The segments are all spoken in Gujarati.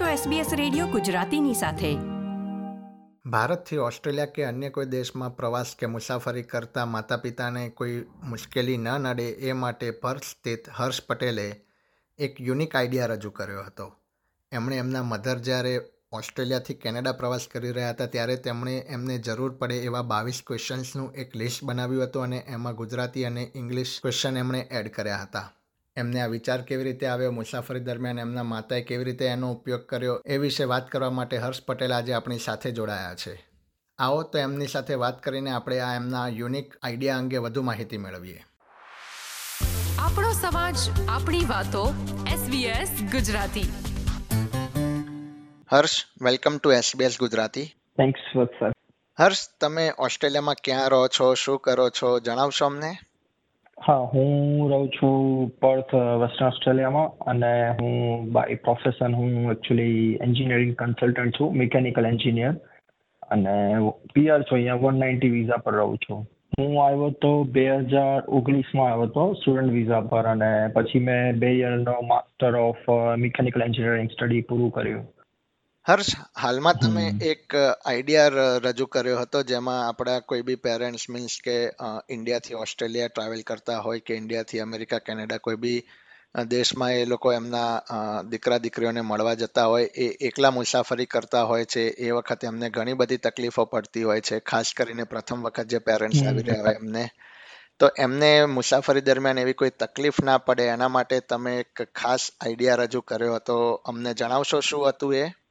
છો SBS રેડિયો ગુજરાતીની સાથે. ભારતથી ઓસ્ટ્રેલિયા કે અન્ય કોઈ દેશમાં પ્રવાસ કે મુસાફરી કરતા માતા પિતાને કોઈ મુશ્કેલી ન નડે એ માટે પર્થ સ્થિત હર્ષ પટેલે એક યુનિક આઈડિયા રજૂ કર્યો હતો. એમણે એમના મધર જ્યારે ઓસ્ટ્રેલિયાથી કેનેડા પ્રવાસ કરી રહ્યા હતા ત્યારે તેમણે એમને જરૂર પડે એવા બાવીસ ક્વેશ્ચન્સનું એક લિસ્ટ બનાવ્યું હતું અને એમાં ગુજરાતી અને ઇંગ્લિશ ક્વેશ્ચન એમણે એડ કર્યા હતા. એમને આ વિચાર કેવી રીતે આવ્યો મુસાફરી દરમિયાન એમના માતાએ કેવી રીતે એનો ઉપયોગ કર્યો એ વિશે વાત કરવા માટે હર્ષ પટેલ આજે આપણી સાથે જોડાયા છે. આવો તો એમની સાથે વાત કરીને આપણે આ એમના યુનિક આઈડિયા અંગે વધુ માહિતી મેળવીએ. આપણો સમાજ આપણી વાતો SBS Gujarati. Harsh welcome to SBS Gujarati. Thanks sir Harsh તમે ઓસ્ટ્રેલિયામાં ક્યાં રહો છો શું કરો છો જણાવશો અમને? હા, હું રહું છું પર્થ, વેસ્ટર્ન ઓસ્ટ્રેલિયામાં અને હું બાય પ્રોફેશન હું એકચ્યુઅલી એન્જિનિયરિંગ કન્સલ્ટન્ટ છું મિકેનિકલ એન્જિનિયર અને પીઆર છું, અહીંયા વન નાઇન્ટી વિઝા પર રહું છું. હું આવ્યો તો બે હજાર ઓગણીસમાં આવ્યો હતો સ્ટુડન્ટ વિઝા પર અને પછી મેં બે યરનો master of mechanical engineering study પૂરું કર્યું. હર્ષ હાલમાં તમે એક આઈડિયા રજૂ કર્યો હતો જેમાં આપણા કોઈ બી પેરેન્ટ્સ મીન્સ કે ઇન્ડિયાથી ઓસ્ટ્રેલિયા ટ્રાવેલ કરતા હોય કે ઇન્ડિયાથી અમેરિકા કેનેડા કોઈ બી દેશમાં એ લોકો એમના દીકરા દીકરીઓને મળવા જતા હોય એ એકલા મુસાફરી કરતા હોય છે એ વખતે એમને ઘણી બધી તકલીફો પડતી હોય છે ખાસ કરીને પ્રથમ વખત જે પેરેન્ટ્સ આવી રહ્યા હોય એમને. તો એમને મુસાફરી દરમિયાન એવી કોઈ તકલીફ ના પડે એના માટે તમે એક ખાસ આઈડિયા રજૂ કર્યો હતો અમને જણાવશો શું હતું એ?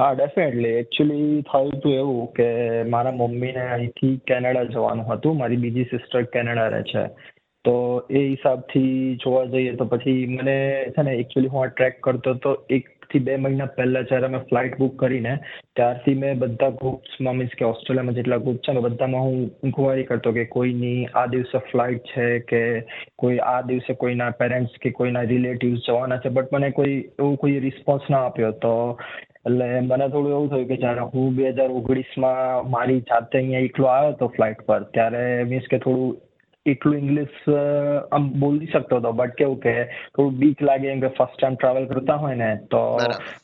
હા ડેફિનેટલી એકચ્યુઅલી થયું હતું એવું કે મારા મમ્મીને અહીંથી કેનેડા જવાનું હતું. મારી બીજી સિસ્ટર કેનેડા રહે છે. તો એ હિસાબથી જોવા જઈએ તો પછી મને છે ને એકચ્યુઅલી હું આ ટ્રેક કરતો હતો એક થી બે મહિના પહેલા જ્યારે મેં ફ્લાઇટ બુક કરીને, ત્યારથી મેં બધા ગ્રુપ્સમાં મીન્સ કે ઓસ્ટ્રેલિયામાં જેટલા ગ્રુપ છે બધામાં હું ઇન્કવાયરી કરતો કે કોઈની આ દિવસે ફ્લાઇટ છે કે કોઈ આ દિવસે કોઈના પેરેન્ટ્સ કે કોઈના રિલેટિવ્સ જવાના છે. બટ મને કોઈ, એવું કોઈ રિસ્પોન્સ ના આપ્યો. તો એટલે મને થોડું એવું થયું કે જ્યારે હું બે હજાર ઓગણીસમાં મારી જાતે અહીંયા એકલો આવ્યો હતો ફ્લાઇટ પર ત્યારે મીન્સ કે થોડું એટલું ઇંગ્લિશ આમ બોલી શકતો હતો. બટ કેવું કે થોડું બીક લાગે એમ કે ફર્સ્ટ ટાઈમ ટ્રાવેલ કરતા હોય ને તો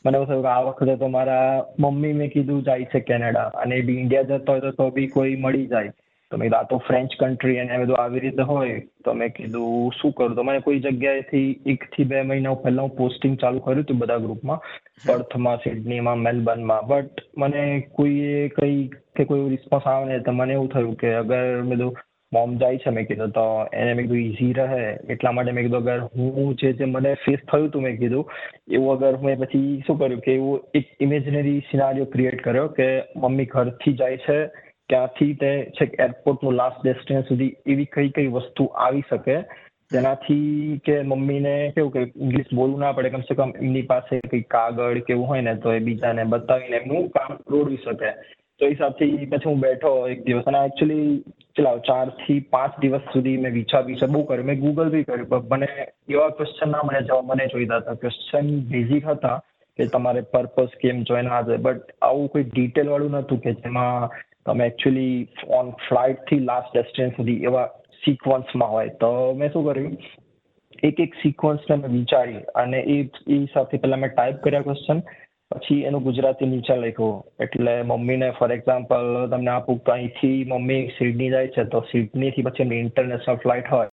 મને એવું થયું કે આ વખતે તો મારા મમ્મી મેં કીધું જાય છે કેનેડા. અને બી ઇન્ડિયા જતો હોય તો બી કોઈ મળી જાય. તો મેં આ તો ફ્રેન્ચ કન્ટ્રી અને બધું આવી રીતે હોય. તો મેં કીધું શું કરું? તો મને કોઈ જગ્યાએથી એક થી બે મહિના પહેલા હું પોસ્ટિંગ ચાલુ કર્યું હતું બધા ગ્રુપમાં પર્થમાં સિડનીમાં મેલબર્નમાં બટ મને કોઈએ કઈ કે કોઈ રિસ્પોન્સ આવે ને તો મને એવું થયું કે અગર બધું મોમ જાય છે મેં કીધું તો એને મેં કીધું ઇઝી રહે. એટલા માટે મેં કીધું અગર હું જે જે મને ફેસ થયું હતું મેં કીધું એવું અગર મેં પછી શું કર્યું? કે એવું એક ઇમેજનરી સિનારીઓ ક્રિએટ કર્યો કે મમ્મી ઘરથી જાય છે ત્યાંથી તે છેક એરપોર્ટનું લાસ્ટ ડેસ્ટિનેશન સુધી એવી કઈ કઈ વસ્તુ આવી શકે? જેનાથી કે મમ્મીને કેવું કે ઇંગ્લિશ બોલવું ના પડે, કમસે કમ એમની પાસે કઈ કાગળ કેવું હોય ને તો એ બીજાને બતાવીને એમનું કામ રોડવી શકે. તો એ હિસાબથી પછી હું બેઠો એક દિવસ અને એકચ્યુઅલી ચલાવ, ચારથી પાંચ દિવસ સુધી મેં વિચાર વિચાર બહુ કર્યું. મેં ગૂગલ બી કર્યું, પણ મને એવા ક્વેશ્ચન ના મને જવાબ મને જોઈતા હતા. ક્વેશ્ચન બેઝિક હતા કે તમારે પર્પઝ કેમ જોઈન આ બટ આવું કોઈ ડિટેલ વાળું નહોતું કે જેમાં તમે એકચ્યુઅલી ઓન ફ્લાઇટથી લાસ્ટ ડેસ્ટિનેશન સુધી એવા સિક્વન્સમાં હોય. તો મેં શું કર્યું? એક એક સિક્વન્સને મેં વિચારી અને એ એ સાથે પહેલાં મેં ટાઈપ કર્યા ક્વેશ્ચન પછી એનું ગુજરાતી નીચે લખ્યું. એટલે મમ્મીને ફોર એક્ઝામ્પલ તમને આપું કે અહીંથી મમ્મી સિડની જાય છે તો સિડનીથી પછી એમની ઇન્ટરનેશનલ ફ્લાઇટ હોય.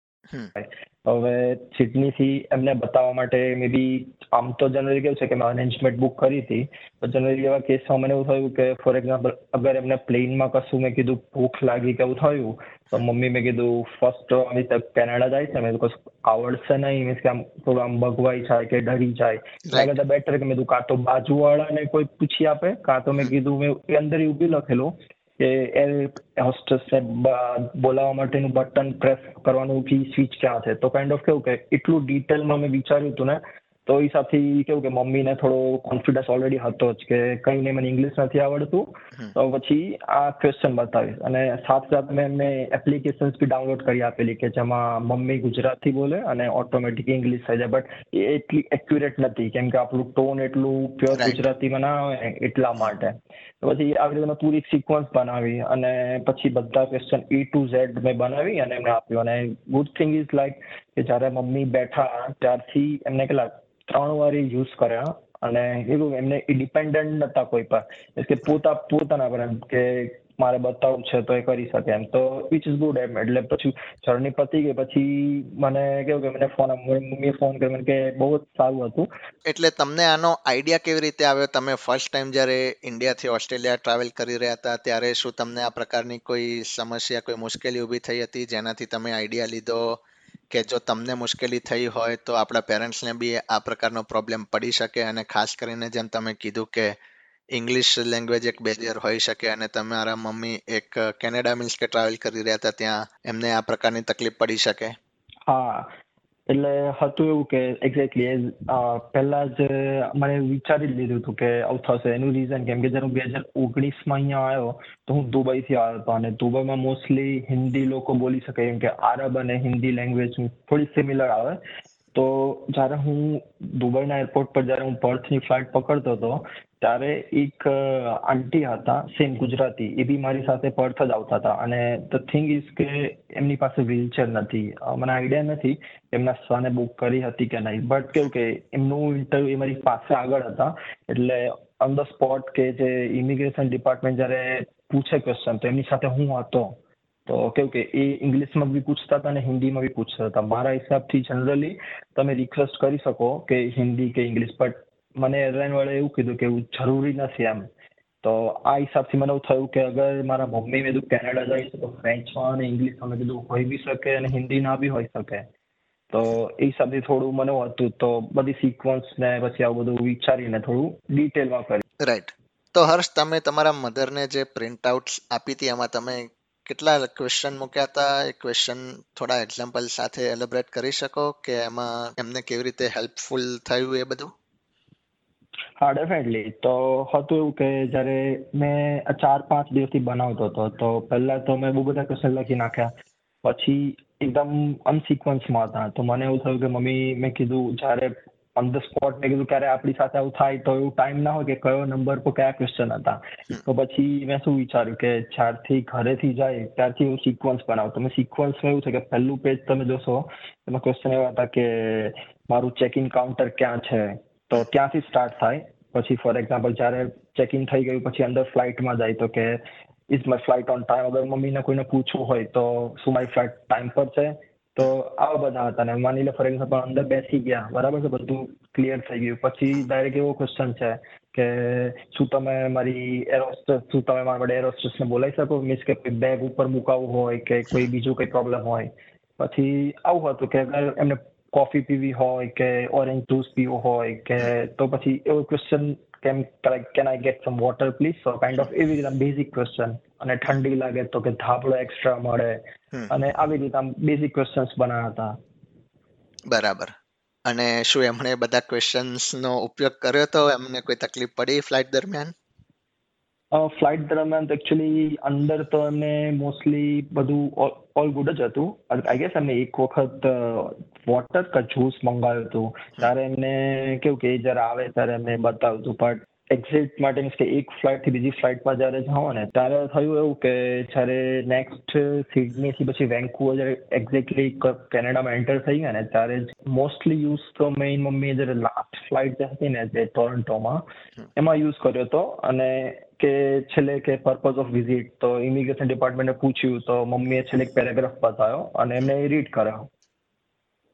હવે સિડનીથી એમને બતાવવા માટે મે બી આમ તો જનરલી કેવું છે કે મેં અરેન્જમેન્ટ બુક કરી હતી તો જનરલી એવા કેસમાં મને એવું થયું કે ફોર એક્ઝામ્પલ અગર એમને પ્લેનમાં કશું મેં કીધું ભૂખ લાગી કે એવું થયું તો મમ્મી મેં કીધું ફર્સ્ટ આવી કેનેડા જાય છે મેં કશું આવડશે નહીં મીન્સ કે આમ થોડું આમ ભગવાઈ જાય કે ડરી જાય. એના તો બેટર કે મેં કીધું કાં તો બાજુવાળાને કોઈ પૂછી આપે કાં તો મેં કીધું મેં અંદર એવું લખેલું કે એર હોસ્ટેસને બોલાવવા માટેનું બટન પ્રેસ કરવાનું કી સ્વિચ ક્યાં છે? તો કાઇન્ડ ઓફ કેવું કે એટલું ડિટેલમાં મેં વિચાર્યું હતું ને તો એ હિસાબથી કેવું કે મમ્મીને થોડો કોન્ફિડન્સ ઓલરેડી હતો જ કે કંઈ નહીં મને ઇંગ્લિશ નથી આવડતું. તો પછી આ ક્વેશ્ચન બતાવીશ. અને સાથ સાથ મેં એમને એપ્લિકેશન્સ બી ડાઉનલોડ કરી આપેલી કે જેમાં મમ્મી ગુજરાતી બોલે અને ઓટોમેટિક ઇંગ્લિશ થઈ જાય. બટ એ એટલી એક્યુરેટ નથી. કેમ કે આપણું ટોન એટલું પ્યોર ગુજરાતીમાં ના આવે એટલા માટે. તો પછી આવી રીતે મેં પૂરી સિક્વન્સ બનાવી અને પછી બધા ક્વેશ્ચન એ ટુ ઝેડ મેં બનાવી અને એમને આપ્યું. અને ગુડ થિંગ ઇઝ લાઈક કે જ્યારે મમ્મી બેઠા ત્યારથી એમને કેટલા ત્રણ વાર યુઝ કર્યા અને એવું એમને ડિપેન્ડન્ટ નતા કોઈ પર કે પોતા, પોતાના પર કે મારે બતાવવું છે તો એ કરી શકે એમ. તો વિચ ઇઝ ગુડ એમ. એટલે પછી જર્ની પતી ગઈ. પછી મને કેવું કે મને ફોન મમ્મીએ ફોન કર્યો. કે બહુ જ સારું હતું. એટલે તમને આનો આઈડિયા કેવી રીતે આવ્યો? તમે ફર્સ્ટ ટાઈમ જ્યારે ઇન્ડિયાથી ઓસ્ટ્રેલિયા ટ્રાવેલ કરી રહ્યા હતા, ત્યારે શું તમને આ પ્રકારની કોઈ સમસ્યા, કોઈ મુશ્કેલી ઊભી થઈ હતી? જેનાથી તમે આઈડિયા લીધો? કે જો તમને મુશ્કેલી થઈ હોય તો આપણા પેરેન્ટ્સને બી આ પ્રકારનો પ્રોબ્લેમ પડી શકે અને ખાસ કરીને જેમ તમે કીધું કે ઇંગ્લિશ લેંગ્વેજ એક બેરિયર હોઈ શકે અને તમારા મમ્મી એક કેનેડા મીન્સ કે ટ્રાવેલ કરી રહ્યા હતા ત્યાં એમને આ પ્રકારની તકલીફ પડી શકે. હા. એટલે હતું એવું કે એક્ઝેક્ટલી પહેલા જ મને વિચારી લીધું હતું કે આવું થશે. એનું રીઝન કેમ કે જ્યારે હું બે હજાર ઓગણીસમાં અહીંયા આવ્યો, તો હું દુબઈથી આવ્યો હતો અને દુબઈમાં મોસ્ટલી હિન્દી લોકો બોલી શકે કેમ કે આરબ અને હિન્દી લેંગ્વેજ થોડી સિમિલર આવે. તો જ્યારે હું દુબઈના એરપોર્ટ પર જ્યારે હું પર્થની ફ્લાઇટ પકડતો હતો ત્યારે એક આંટી હતા, સેમ ગુજરાતી. એ બી મારી સાથે પર્થ જ આવતા હતા. અને ધ થિંગ ઇઝ કે એમની પાસે વ્હીલચેર નથી. મને આઈડિયા નથી એમના સ્વાને બુક કરી હતી કે નહીં. બટ કેવું કે એમનું ઇન્ટરવ્યુ એ મારી પાસે આગળ હતા. એટલે ઓન ધ સ્પોટ કે જે ઇમિગ્રેશન ડિપાર્ટમેન્ટ જ્યારે પૂછે ક્વેશ્ચન તો એમની સાથે હું હતો. તો કેવું કે એ ઇંગ્લિશમાં બી પૂછતા હતા અને હિન્દીમાં બી પૂછતા હતા. મારા હિસાબથી જનરલી તમે રિક્વેસ્ટ કરી શકો કે હિન્દી કે ઇંગ્લિશ. બટ મને એરલાઇન વાળાએ એવું કીધું કે એવું જરૂરી નથી એમ. તો આ હિસાબથી મને એવું થયું કે અગર મારા મમ્મી મેં કીધું કેનેડા જાય છે તો ફ્રેન્ચમાં અને ઇંગ્લિશમાં કીધું હોઈ બી શકે અને હિન્દી ના બી હોઈ શકે. તો એ હિસાબથી થોડું મને હતું. તો બધી સિક્વન્સ ને પછી આવું બધું વિચારીને થોડું ડિટેલમાં કરી રાઈટ તો હર્ષ, તમે તમારા મધરને જે પ્રિન્ટ આઉટ્સ આપી હતી, એમાં તમે કેટલા ક્વેશ્ચન મૂક્યા હતા? એ ક્વેશ્ચન થોડા એક્ઝામ્પલ સાથે એલિબ્રેટ કરી શકો કે એમાં એમને કેવી રીતે હેલ્પફુલ થયું એ બધું? હા ડેફિનેટલી તો હતું એવું કે જ્યારે મેં ચાર પાંચ દિવસથી બનાવતો હતો તો પહેલા તો મેં બહુ બધા ક્વેશ્ચન લખી નાખ્યા. પછી એકદમ અનસિક્વન્સમાં હતા. તો મને એવું થયું કે મમ્મી મેં કીધું જ્યારે ઓન ધ સ્પોટ મેં કીધું ક્યારે આપણી સાથે આવું થાય? તો એવું ટાઈમ ના હોય કે કયો નંબર પર કયા ક્વેશ્ચન હતા. તો પછી મેં શું વિચાર્યું કે જ્યારથી ઘરેથી જાય ત્યારથી હું સિક્વન્સ બનાવું. તો મેં સિક્વન્સમાં એવું છે કે પહેલું પેજ તમે જોશો એમાં ક્વેશ્ચન એવા હતા કે મારું ચેક ઇન કાઉન્ટર ક્યાં છે? તો ત્યાંથી સ્ટાર્ટ થાય. પછી ફોર એક્ઝામ્પલ જ્યારે ચેક ઇન થઈ ગયું, પછી અંદર ફ્લાઇટમાં જાય તો કે is my flight on time અગર મમ્મીને કોઈને પૂછવું હોય તો, શું મારી ફ્લાઇટ ટાઈમ પર છે? તો આવા બધા હતા. ને માની લે ફોર એક્ઝામ્પલ અંદર બેસી ગયા. બરાબર છે? બધું ક્લિયર થઈ ગયું. પછી ડાયરેક્ટ એવો ક્વેશ્ચન છે કે, શું તમે મારી એરોસ્ટ્રેસ શું તમે મારા માટે એરોસ્ટ્રેસને બોલાવી શકો? મીન્સ કે બેગ ઉપર મુકાવવું હોય કે કોઈ બીજું કંઈ પ્રોબ્લેમ હોય. પછી આવું હતું કે અગર એમને કોફી પીવી હોય કે ઓરેન્જ જ્યુસ પીવો હોય કે તો પછી એવો ક્વેશ્ચન કેમ can I get some water please so kind of એવી રીતના બેઝિક ક્વેશ્ચન અને ઠંડી લાગે તો કે ધાબળો એક્સ્ટ્રા મળે. અને આવી રીતના બેઝિક ક્વેશ્ચન્સ બનાવ્યા હતા બરાબર. અને શું એમણે બધા ક્વેશ્ચન્સનો ઉપયોગ કર્યો તો? એમને કોઈ તકલીફ પડી ફ્લાઇટ દરમિયાન? ફ્લાઇટ દરમિયાન એકચ્યુઅલી અંદર તો એમને મોસ્ટલી બધું ઓલ ગુડ જ હતું. આઈ ગેસ એમને એક વખત વોટર કા જ્યુસ મંગાવ્યું હતું. ત્યારે એમને કેવું કે જ્યારે આવે ત્યારે એમને બતાવ્યું હતું. બટ એક્ઝિટ માટે મીન્સ કે એક ફ્લાઇટથી બીજી ફ્લાઇટમાં જ્યારે જાઓ ને ત્યારે થયું એવું કે જ્યારે નેક્સ્ટ સિડનીથી પછી વેન્કુવર જ્યારે એક્ઝેક્ટલી કેનેડામાં એન્ટર થઈ ગયા ને ત્યારે મોસ્ટલી યુઝ તો મેઇન મમ્મીએ જ્યારે લાસ્ટ ફ્લાઇટ જે હતી ને જે ટોરન્ટોમાં એમાં યુઝ કર્યો હતો અને કે છેલ્લે કે પર્પઝ ઓફ વિઝિટ તો ઇમિગ્રેશન ડિપાર્ટમેન્ટને પૂછ્યું તો મમ્મીએ છેલ્લે એક પેરેગ્રાફ બતાવ્યો અને એમને રીડ કર્યો.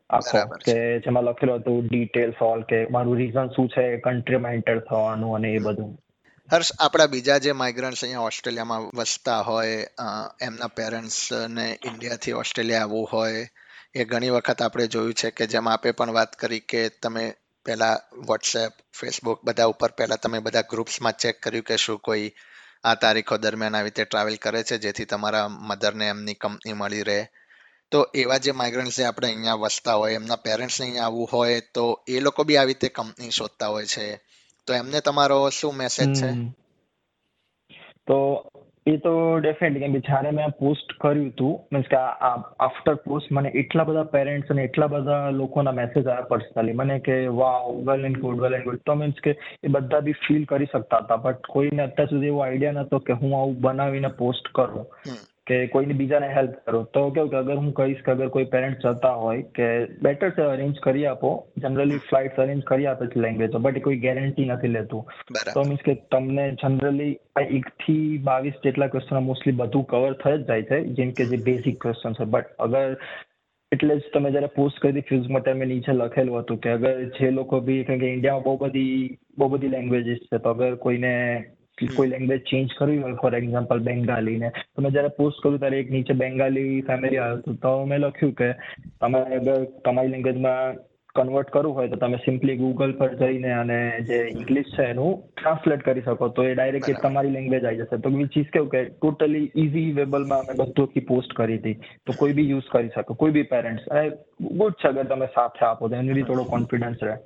આખો કે જેમાં લખેલું હતું ડિટેલ્સ ઓલ કે મારું રીઝન શું છે કન્ટ્રીમાં એન્ટર થવાનું અને એ બધું. હર્ષ આપણા બીજા જે માઇગ્રન્ટ્સ અહીંયા ઓસ્ટ્રેલિયામાં વસતા હોય એમના પેરેન્ટ્સ ને ઇન્ડિયાથી ઓસ્ટ્રેલિયા આવવું હોય એ ઘણી વખત આપણે જોયું છે કે જેમ આપે પણ વાત કરી કે તમે પહેલા વોટ્સએપ ફેસબુક બધા ઉપર પહેલા તમે બધા ગ્રુપ્સમાં ચેક કર્યું કે શું કોઈ આ તારીખો દરમિયાન આવી રીતે ટ્રાવેલ કરે છે, જેથી તમારા મધરને એમની કંપની મળી રહે. તો એવા જે માઇગ્રન્ટ્સ જે આપણે અહીંયા વસતા હોય, એમના પેરેન્ટ્સને અહીંયા આવવું હોય, તો એ લોકો બી આવી રીતે કંપની શોધતા હોય છે. તો એમને તમારો શું મેસેજ છે? તો એ તો ડેફિનેટલી કેમ કે જ્યારે મેં પોસ્ટ કર્યું હતું મીન્સ કે આફ્ટર પોસ્ટ મને એટલા બધા પેરેન્ટ્સ અને એટલા બધા લોકોના મેસેજ આવ્યા પર્સનલી મને કે, wow well and good well and good તો મીન્સ કે એ બધા બી ફીલ કરી શકતા હતા. બટ કોઈને અત્યાર સુધી એવો આઈડિયા નતો કે હું આવું બનાવીને પોસ્ટ કરું. કે કોઈને બીજાને હેલ્પ કરો. તો કેવું કે અગર હું કહીશ કે અગર કોઈ પેરેન્ટ જતા હોય કે બેટર છે અરેન્જ કરી આપો. જનરલી ફ્લાઇટ અરેન્જ કરી આપે છે લેંગ્વેજ બટ કોઈ ગેરંટી નથી લેતું. તો મીન્સ કે તમને જનરલી એક થી બાવીસ જેટલા ક્વેશ્ચન મોસ્ટલી બધું કવર થઈ જ જાય છે જેમ કે જે બેઝિક ક્વેશ્ચન છે. બટ અગર એટલે જ તમે જ્યારે પોસ્ટ કરી ફ્યુઝ માટે મેં નીચે લખેલું હતું કે અગર જે લોકો બી કારણ કે ઇન્ડિયામાં બહુ બધી બહુ બધી લેંગ્વેજીસ છે. તો અગર કોઈને કોઈ લેંગ્વેજ ચેન્જ કરવી હોય ફોર એક્ઝામ્પલ બેંગાલીને તો મેં જ્યારે પોસ્ટ કર્યું ત્યારે એક નીચે બેંગાલી ફેમિલી આવ્યું હતું. તો મેં લખ્યું કે તમે અગર તમારી લેંગ્વેજમાં કન્વર્ટ કરવું હોય તો તમે સિમ્પલી ગૂગલ પર જઈને અને જે ઇંગ્લિશ છે એનું ટ્રાન્સલેટ કરી શકો. તો એ ડાયરેક્ટ. તમારી લેંગ્વેજ આવી જશે. તો વિચ ઇઝ કેવું કે ટોટલી ઇઝી વેબલમાં અમે બધું આખી પોસ્ટ કરી હતી. તો કોઈ બી યુઝ કરી શકો. કોઈ બી પેરેન્ટ્સ અને ગુડ છે અગર તમે સાથે આપો તો એનું બી થોડો કોન્ફિડન્સ રહે.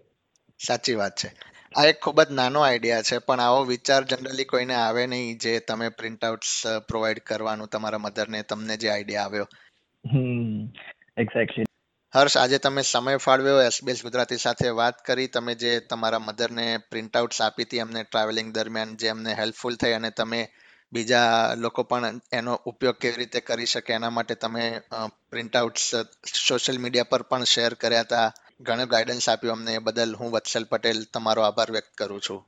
સાચી વાત છે. આ એક ખૂબ જ નાનો આઈડિયા છે પણ આવો વિચાર જનરલી કોઈને આવે નહીં જે તમે પ્રિન્ટઆઉટ્સ પ્રોવાઈડ કરવાનું તમારા મધરને તમને જે આઈડિયા આવ્યો. એક્ઝેક્ટલી હર્ષ આજે તમે સમય ફાળવ્યો એસબીએસ ગુજરાતી સાથે વાત કરી તમે જે તમારા મધરને પ્રિન્ટઆઉટ્સ આપી હતી એમને ટ્રાવેલિંગ દરમિયાન જે એમને હેલ્પફુલ થઈ અને તમે બીજા લોકો પણ એનો ઉપયોગ કેવી રીતે કરી શકે એના માટે તમે પ્રિન્ટઆઉટ્સ સોશિયલ મીડિયા પર પણ શેર કર્યા હતા. ઘણું ગાઈડન્સ આપ્યું અમને એ બદલ. હું વત્સલ પટેલ, તમારો આભાર વ્યક્ત કરું છું.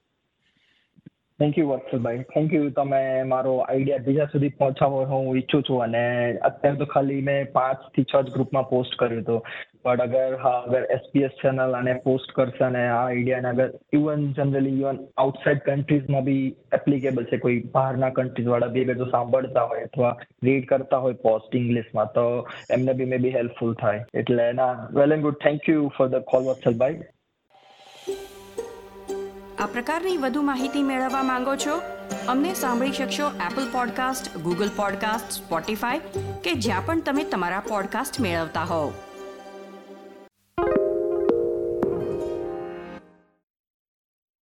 Thank you Vatsalbhai. Thank you તમે મારો આઈડિયા બીજા સુધી પહોંચાડવો હું ઈચ્છું છું અને અત્યારે તો ખાલી મેં પાંચથી છ જ ગ્રુપમાં પોસ્ટ કર્યું હતું. બટ અગર હા અગર એસપીએસ ચેનલ આને પોસ્ટ કરશે અને આ આઈડિયાને અગર ઇવન જનરલી ઇવન આઉટસાઇડ કન્ટ્રીઝમાં બી એપ્લિકેબલ છે કોઈ બહારના કન્ટ્રીઝ વાળા બી અગર સાંભળતા હોય અથવા રીડ કરતા હોય પોસ્ટ ઇંગ્લિશમાં તો એમને બી મે બી હેલ્પફુલ થાય એટલે ના well and good thank you for the call Vatsalbhai આ પ્રકારની વધુ માહિતી મેળવવા માંગો છો? અમને સાંભળી શકશો Apple podcast Google podcast Spotify કે જ્યાં પણ તમે તમારા પોડકાસ્ટ મેળવતા હોવ.